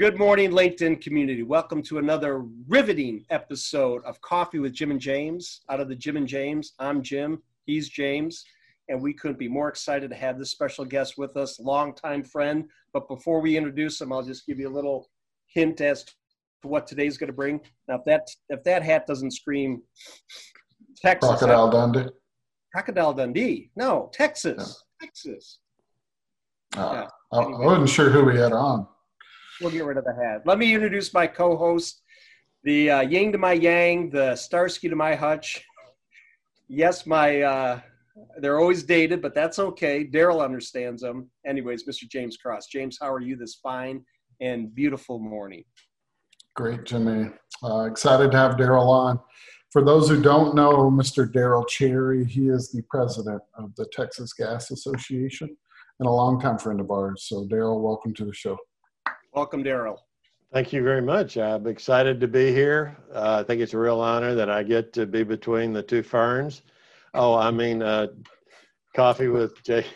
Good morning, LinkedIn community. Welcome to another riveting episode of Coffee with Jim and James. Out of the Jim and James, I'm Jim, he's James, and we couldn't be more excited to have this special guest with us, longtime friend. But before we introduce him, I'll just give you a little hint as to what today's going to bring. Now, if that if that hat doesn't scream Texas, Crocodile Dundee, Crocodile Dundee, no, Texas, yeah. Texas. Uh, yeah. I, I wasn't sure who we had on. We'll get rid of the hat. Let me introduce my co-host, the uh, Ying to my Yang, the Starsky to my Hutch. Yes, my uh, they're always dated, but that's okay. Darrell understands them. Anyways, Mr. James Cross. James, how are you this fine and beautiful morning? Great, Jimmy. Uh, excited to have Darrell on. For those who don't know Mr. Darrell Cherry, he is the president of the Texas Gas Association and a longtime friend of ours. So, Darrell, welcome to the show. Welcome, Darrell. Thank you very much. I'm excited to be here. Uh, I think it's a real honor that I get to be between the two ferns. Oh, I mean, uh, coffee with J-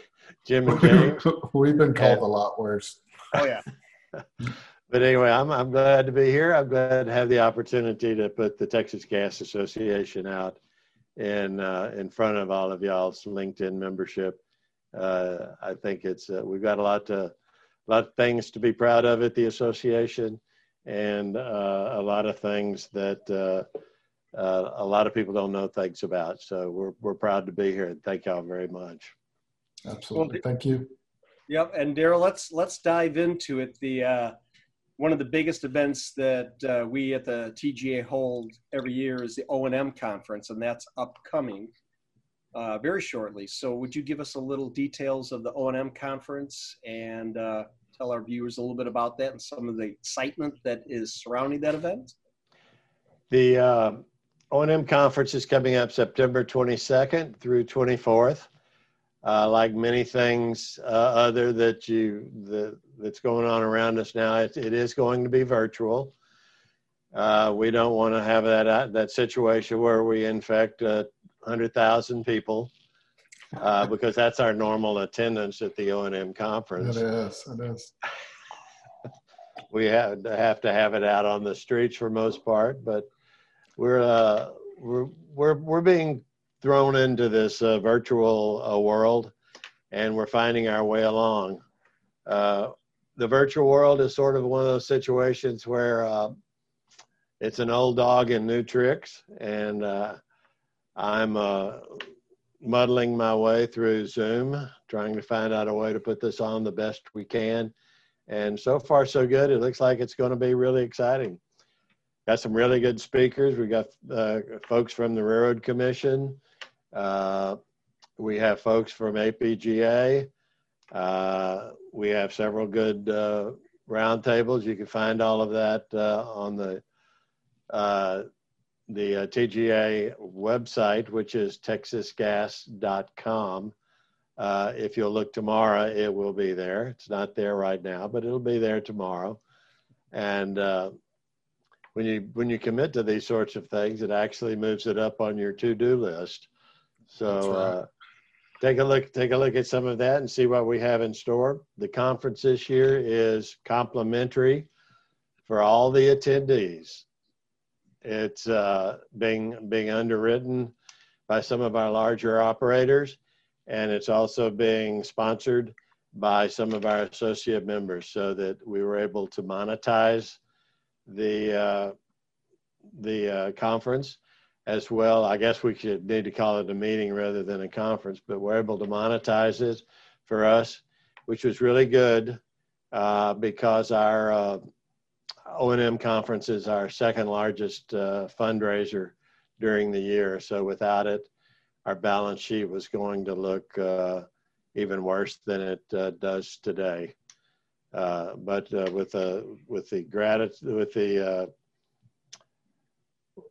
Jim and James. We've been called and, a lot worse. Oh yeah. but anyway, I'm I'm glad to be here. I'm glad to have the opportunity to put the Texas Gas Association out in uh, in front of all of y'all's LinkedIn membership. Uh, I think it's uh, we've got a lot to a lot of things to be proud of at the association and uh, a lot of things that uh, uh, a lot of people don't know things about. So we're, we're proud to be here and thank y'all very much. Absolutely. Well, thank you. Yep. And Darrell, let's, let's dive into it. The, uh, one of the biggest events that uh, we at the TGA hold every year is the O&M conference, and that's upcoming uh, very shortly. So would you give us a little details of the O&M conference and uh, tell our viewers a little bit about that and some of the excitement that is surrounding that event? The uh, O&M conference is coming up September 22nd through 24th. Uh, like many things uh, other that you the, that's going on around us now, it, it is going to be virtual. Uh, we don't want to have that that situation where we infect 100,000 people uh, because that's our normal attendance at the O&M conference. It is, it is. we have to have to have it out on the streets for most part, but we're uh, we're we're we're being thrown into this uh, virtual uh, world, and we're finding our way along. Uh, the virtual world is sort of one of those situations where uh, it's an old dog in new tricks, and uh, I'm uh, muddling my way through Zoom, trying to find out a way to put this on the best we can. And so far, so good. It looks like it's going to be really exciting. Got some really good speakers. We got uh, folks from the Railroad Commission. Uh, we have folks from APGA. Uh, we have several good uh, roundtables. You can find all of that uh, on the uh, the uh, TGA website, which is texasgas.com. Uh, if you'll look tomorrow, it will be there. It's not there right now, but it'll be there tomorrow. And uh, when you when you commit to these sorts of things, it actually moves it up on your to-do list. So right. Uh, take a look take a look at some of that and see what we have in store. The conference this year is complimentary for all the attendees. It's uh, being being underwritten by some of our larger operators, and it's also being sponsored by some of our associate members, so that we were able to monetize the uh, the uh, conference as well. I guess we should need to call it a meeting rather than a conference, but we're able to monetize it for us, which was really good uh, because our uh, O&M conference is our second largest uh, fundraiser during the year. So without it, our balance sheet was going to look uh, even worse than it uh, does today. Uh, but uh, with the with the gratitude with the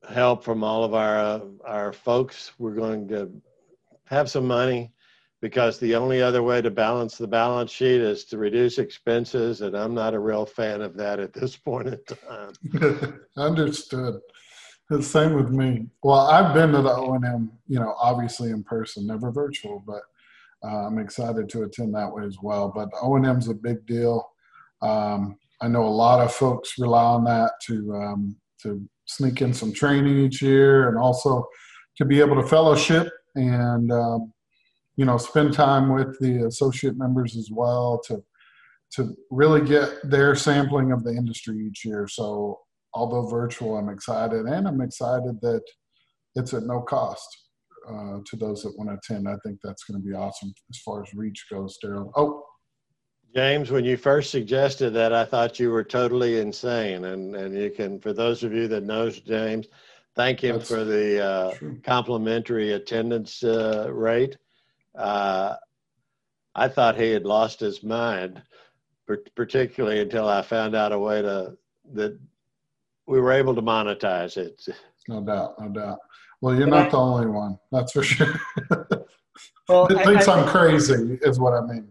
help from all of our our folks, we're going to have some money because the only other way to balance the balance sheet is to reduce expenses, and I'm not a real fan of that at this point in time. Understood. The same with me. Well, I've been to the O&M, you know, obviously in person, never virtual, but uh, I'm excited to attend that way as well. But O&M is a big deal. Um, I know a lot of folks rely on that to um, to sneak in some training each year, and also to be able to fellowship and um, you know spend time with the associate members as well to to really get their sampling of the industry each year. So although virtual, I'm excited, and I'm excited that it's at no cost uh, to those that want to attend. I think that's going to be awesome as far as reach goes, Darrell. Oh, James, when you first suggested that, I thought you were totally insane. And, and you can, for those of you that knows James, thank him That's for the uh, complimentary attendance uh, rate. Uh, I thought he had lost his mind, particularly until I found out a way to that we were able to monetize it. no doubt, no doubt. Well, you're not the only one, that's for sure. Well, that thinks I- I'm crazy, is what I mean.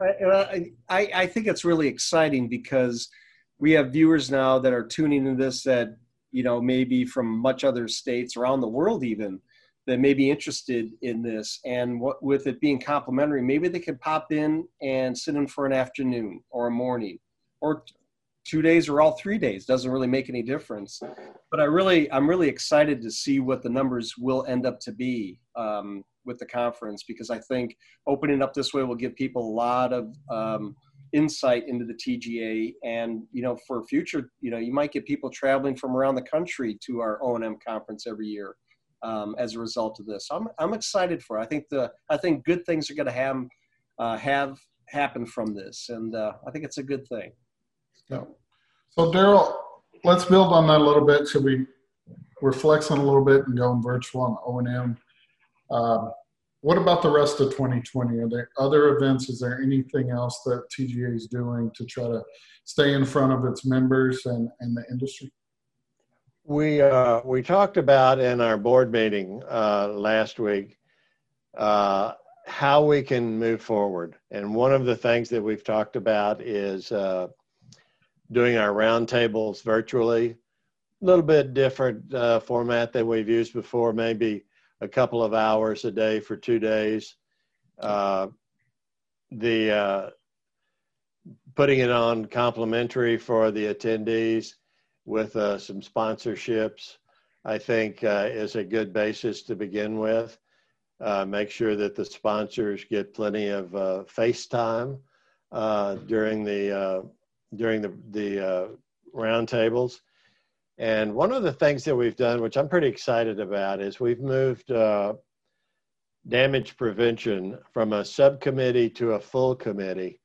I, I, I think it's really exciting because we have viewers now that are tuning into this that you know maybe from much other states around the world even that may be interested in this. And what with it being complimentary maybe they could pop in and sit in for an afternoon or a morning or two days or all three days. Doesn't really make any difference. But i really i'm really excited to see what the numbers will end up to be um, with the conference because i think opening up this way will give people a lot of um, insight into the TGA. And you know, for future, you know, you might get people traveling from around the country to our O and M conference every year um, as a result of this. I'm I'm excited for. It. I think the I think good things are going to have uh, have happen from this, and uh, I think it's a good thing. Yeah. So Darrell, let's build on that a little bit. So we we're flexing a little bit and going virtual on O and M. Um, what about the rest of 2020? Are there other events? Is there anything else that TGA is doing to try to stay in front of its members and, and the industry? We uh, we talked about in our board meeting uh, last week uh, how we can move forward, and one of the things that we've talked about is uh, doing our roundtables virtually. A little bit different uh, format than we've used before, maybe a couple of hours a day for two days. Uh, the putting it on complimentary for the attendees with uh, some sponsorships, I think uh, is a good basis to begin with. Uh, make sure that the sponsors get plenty of uh, face time uh, during the uh, during the the uh, roundtables. And one of the things that we've done, which I'm pretty excited about, is we've moved damage prevention from a subcommittee to a full committee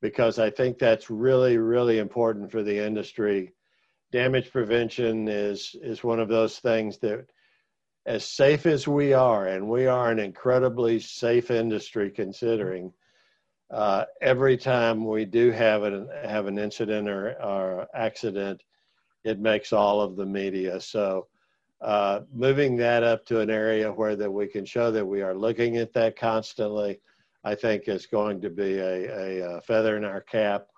because I think that's really, really important for the industry. Damage prevention is is one of those things that, as safe as we are, and we are an incredibly safe industry considering. Uh, every time we do have an have an incident or, or accident, it makes all of the media. So, uh, moving that up to an area where that we can show that we are looking at that constantly, I think is going to be a, a, a feather in our cap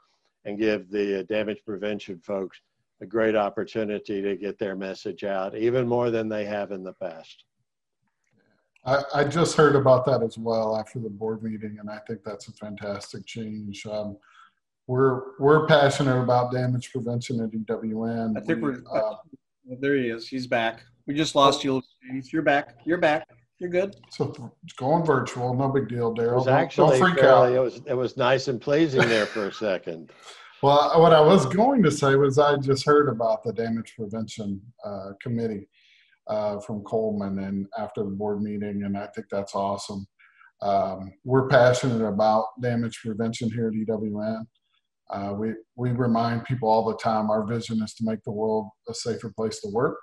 and give the damage prevention folks a great opportunity to get their message out, even more than they have in the past. I, I just heard about that as well after the board meeting, and I think that's a fantastic change. Um, we're we're passionate about damage prevention at EWN. I think We, we're- uh, There he is. He's back. We just lost you. James. You're back. You're back. You're good. so it's going virtual, no big deal, It Darrell. was Don't, actually don't freak fairly, out. it was it was nice and pleasing there for a second. Well, what I was going to say was I just heard about the damage prevention uh, committee uh, from Coleman and after the board meeting, and I think that's awesome. Um, we're passionate about damage prevention here at EWN. Uh, we we remind people all the time our vision is to make the world a safer place to work,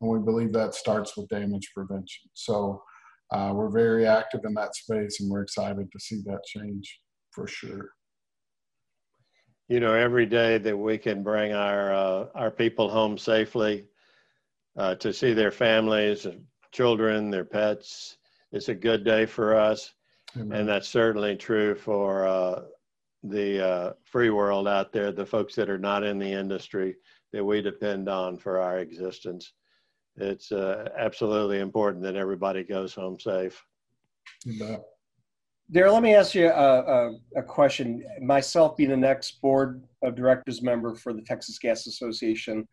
and we believe that starts with damage prevention. So uh, we're very active in that space, and we're excited to see that change for sure. You know, every day that we can bring our uh, our people home safely uh, to see their families, children, their pets, it's a good day for us, Amen. and that's certainly true for uh, the uh, free world out there, the folks that are not in the industry that we depend on for our existence. It's uh, absolutely important that everybody goes home safe. You bet. Darrell, let me ask you a, a, a, question. Myself being an ex board of directors member for the Texas Gas Association,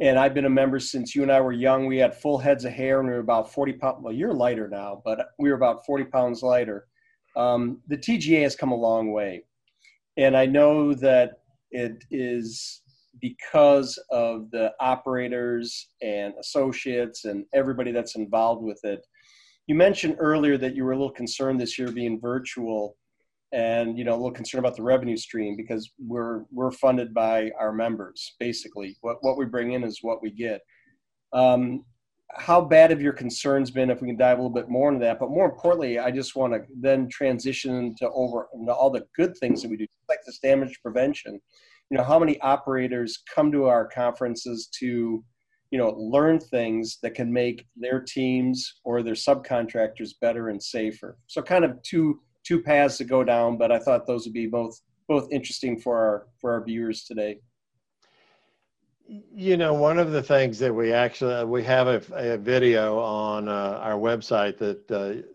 and I've been a member since you and I were young. We had full heads of hair and we were about 40 pounds. Well, you're lighter now, but we were about 40 pounds lighter. Um, the TGA has come a long way. And I know that it is because of the operators and associates and everybody that's involved with it. You mentioned earlier that you were a little concerned this year being virtual and you know a little concerned about the revenue stream because we're we're funded by our members basically. What what we bring in is what we get. Um, how bad have your concerns been if we can dive a little bit more into that? But more importantly i just want to then transition to over into all the good things that we do like this damage prevention. You know how many operators come to our conferences to you know learn things that can make their teams or their subcontractors better and safer so kind of two two paths to go down, but I thought those would be both both interesting for our for our viewers today. You know, one of the things that we actually we have a, a video on uh, our website that uh,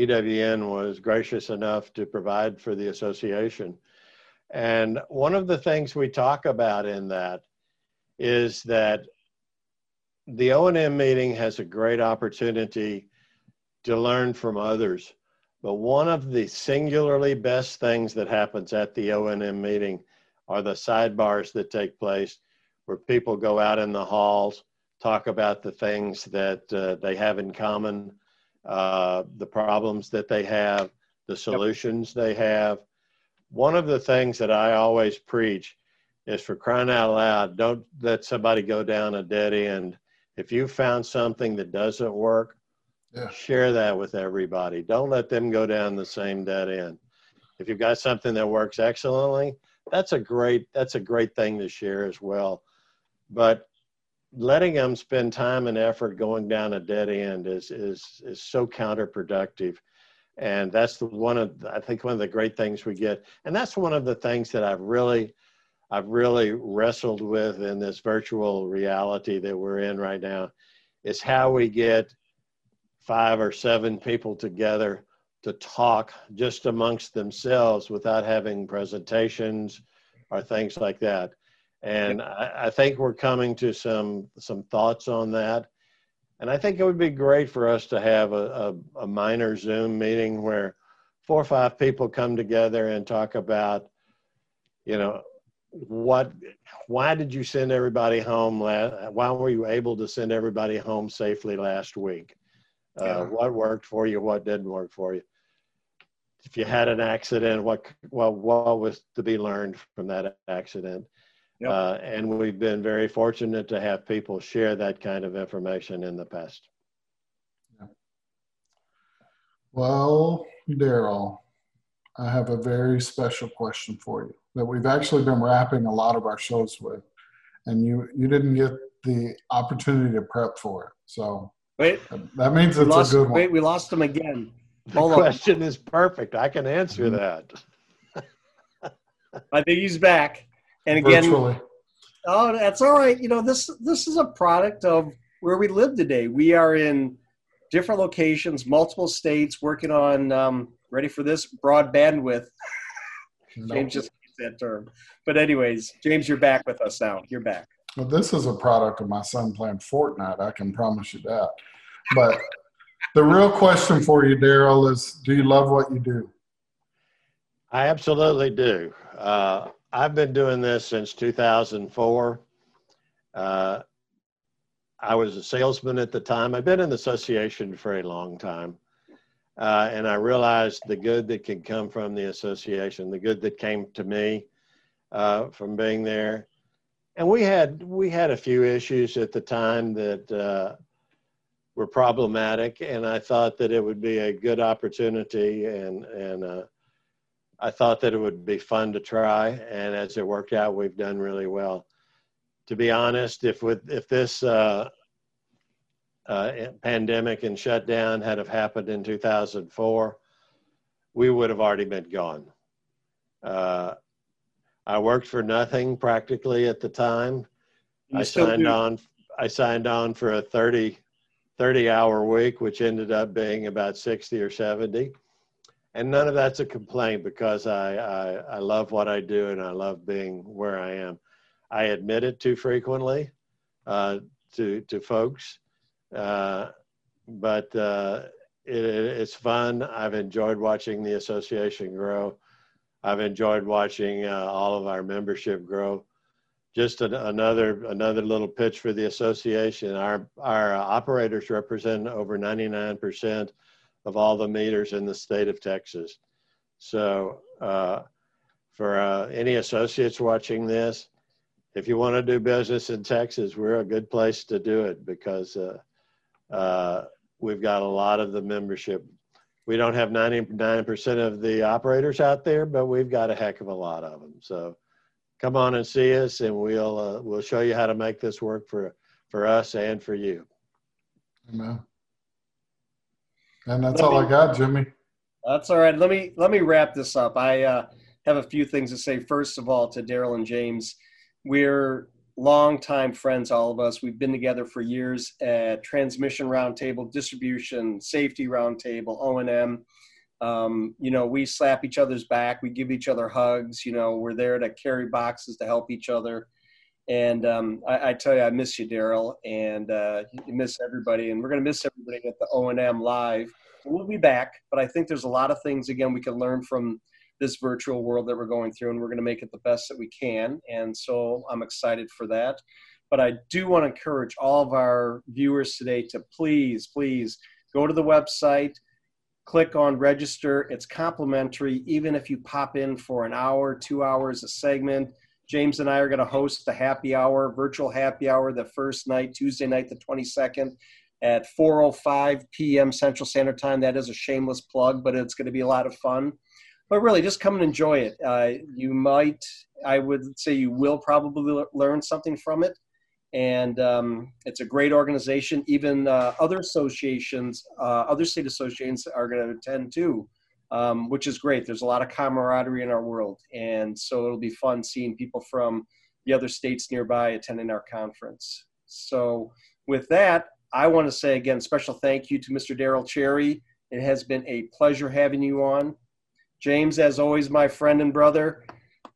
EWN was gracious enough to provide for the association, and one of the things we talk about in that is that the O&M meeting has a great opportunity to learn from others but one of the singularly best things that happens at the O&M meeting are the sidebars that take place where people go out in the halls, talk about the things that uh, they have in common, uh, the problems that they have, the solutions yep. they have. One of the things that I always preach is for crying out loud, don't let somebody go down a dead end. If you found something that doesn't work, yeah. Share that with everybody. Don't let them go down the same dead end. If you've got something that works excellently, that's a great that's a great thing to share as well. But letting them spend time and effort going down a dead end is is is so counterproductive. And that's the one of I think one of the great things we get. And that's one of the things that I've really I've really wrestled with in this virtual reality that we're in right now is how we get five or seven people together to talk just amongst themselves without having presentations or things like that. And I, I, think we're coming to some some thoughts on that. And I think it would be great for us to have a, a, a minor Zoom meeting where four or five people come together and talk about, you know, what why did you send everybody home last why were you able to send everybody home safely last week uh, yeah. what worked for you, what didn't work for you. If you had an accident, what what what was to be learned from that accident? Yep. Uh, and we've been very fortunate to have people share that kind of information in the past. Yeah. Well, Darrell, I have a very special question for you that we've actually been wrapping a lot of our shows with, and you you didn't get the opportunity to prep for it. So Wait. That means it's lost, a good one. Wait, we lost him again. The Hold question on. is perfect. I can answer mm-hmm. that. I think he's back. And again, Virtually. oh, that's all right. You know, this this is a product of where we live today. We are in different locations, multiple states, working on. Um, ready for this? Broad bandwidth. Nope. James just that term. But anyways, James, you're back with us now. You're back. Well, this is a product of my son playing Fortnite. I can promise you that. But the real question for you, Darrell, is do you love what you do? I absolutely do. Uh, I've been doing this since 2004. Uh, I was a salesman at the time. I've been in the association for a long time. Uh, and I realized the good that could come from the association, the good that came to me uh, from being there and we had we had a few issues at the time that uh, were problematic, and I thought that it would be a good opportunity, and and uh, I thought that it would be fun to try. And as it worked out, we've done really well. To be honest, if with if this uh, pandemic and shutdown had have happened in 2004, we would have already been gone. Uh, I worked for nothing practically at the time. You I signed do. on. I signed on for a 30, 30 hour week, which ended up being about 60 or 70. and none of that's a complaint because I, I, I love what I do and I love being where I am. I admit it too frequently uh, to to folks, uh, but uh, it, it's fun. I've enjoyed watching the association grow. I've enjoyed watching uh, all of our membership grow. Just an, another another little pitch for the association. Our our operators represent over 99 percent of all the meters in the state of Texas. So uh, for uh, any associates watching this, if you want to do business in Texas, we're a good place to do it because uh, uh we've got a lot of the membership. We don't have 99% of the operators out there, but we've got a heck of a lot of them. So come on and see us and we'll, uh, we'll show you how to make this work for, for us and for you. Amen. And that's all I got, Jimmy. That's all right. Let me let me wrap this up. I uh, have a few things to say. First of all, to Darrell and James, we're longtime friends, all of us. We've been together for years at Transmission Roundtable, Distribution, Safety Roundtable, O and M. Um, you know, we slap each other's back. We give each other hugs. You know, we're there to carry boxes to help each other. And um, I, I, tell you, I miss you, Darrell, and uh, you miss everybody. And we're going to miss everybody at the O and M live. We'll be back, but I think there's a lot of things again we can learn from this virtual world that we're going through, and we're going to make it the best that we can. And so I'm excited for that. But I do want to encourage all of our viewers today to please, please go to the website, click on register. It's complimentary, even if you pop in for an hour, two hours, a segment James and I are going to host the happy hour, virtual happy hour, the first night, Tuesday night, the 22nd at 4.05 p.m. Central Standard Time. That is a shameless plug, but it's going to be a lot of fun. But really, just come and enjoy it. Uh, you might, I would say you will probably learn something from it. And um, it's a great organization. Even uh, other associations, uh, other state associations are going to attend too um, which is great. There's a lot of camaraderie in our world, and so it'll be fun seeing people from the other states nearby attending our conference. So, with that, I want to say again, special thank you to Mr. Darrell Cherry. It has been a pleasure having you on. James, as always, my friend and brother,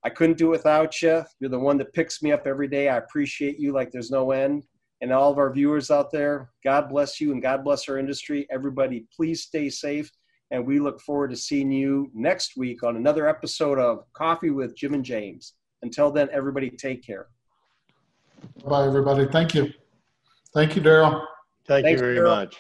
I couldn't do it without you. You're the one that picks me up every day. I appreciate you like there's no end. And all of our viewers out there, God bless you and God bless our industry. Everybody, please stay safe and we look forward to seeing you next week on another episode of Coffee with Jim and James. Until then, everybody take care. Bye, everybody. Thank you. Thank you, Darrell. Thank Thanks, you very Darrell. much.